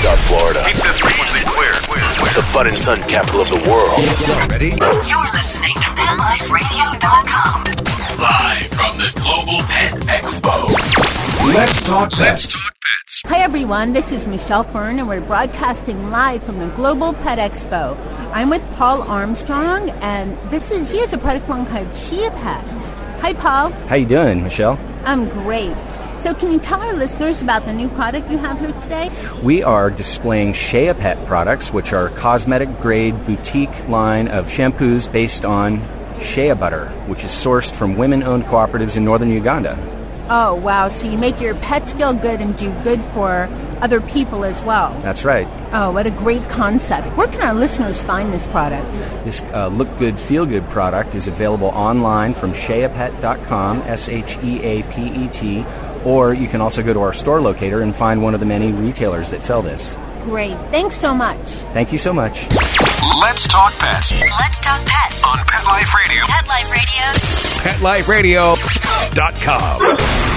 South Florida. Keep this frequency clear. The fun and sun capital of the world. Ready? You're listening to PetLifeRadio.com. Live from the Global Pet Expo. Let's talk pets. Hi everyone, this is Michelle Fern and we're broadcasting live from the Global Pet Expo. I'm with Paul Armstrong and this is he has a product line called Shea Pet. Hi Paul, How you doing, Michelle? I'm great. So can you tell our listeners about the new product you have here today? We are displaying Shea Pet products, which are cosmetic grade boutique line of shampoos based on shea butter, which is sourced from women owned cooperatives in northern Uganda. Oh wow, so you make your pets feel good and do good for other people as well. That's right. Oh, what a great concept. Where can our listeners find this product? This uh, look good, feel good product is available online from sheapet.com, S H E A P E T, or you can also go to our store locator and find one of the many retailers that sell this. Great. Thanks so much. Thank you so much. Let's talk pets Let's talk pets. on Pet Life Radio. Pet Life Radio. PetLifeRadio.com.